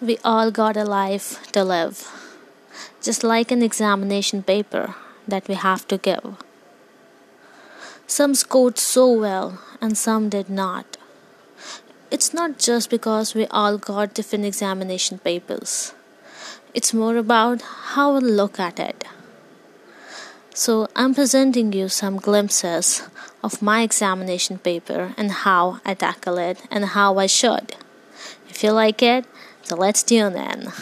We all got a life to live, just like an examination paper that we have to give. Some scored so well and some did not. It's not just because we all got different examination papers, it's more about how we look at it. So, I'm presenting you some glimpses of my examination paper and how I tackle it and how I should. If you like it, so let's tune in.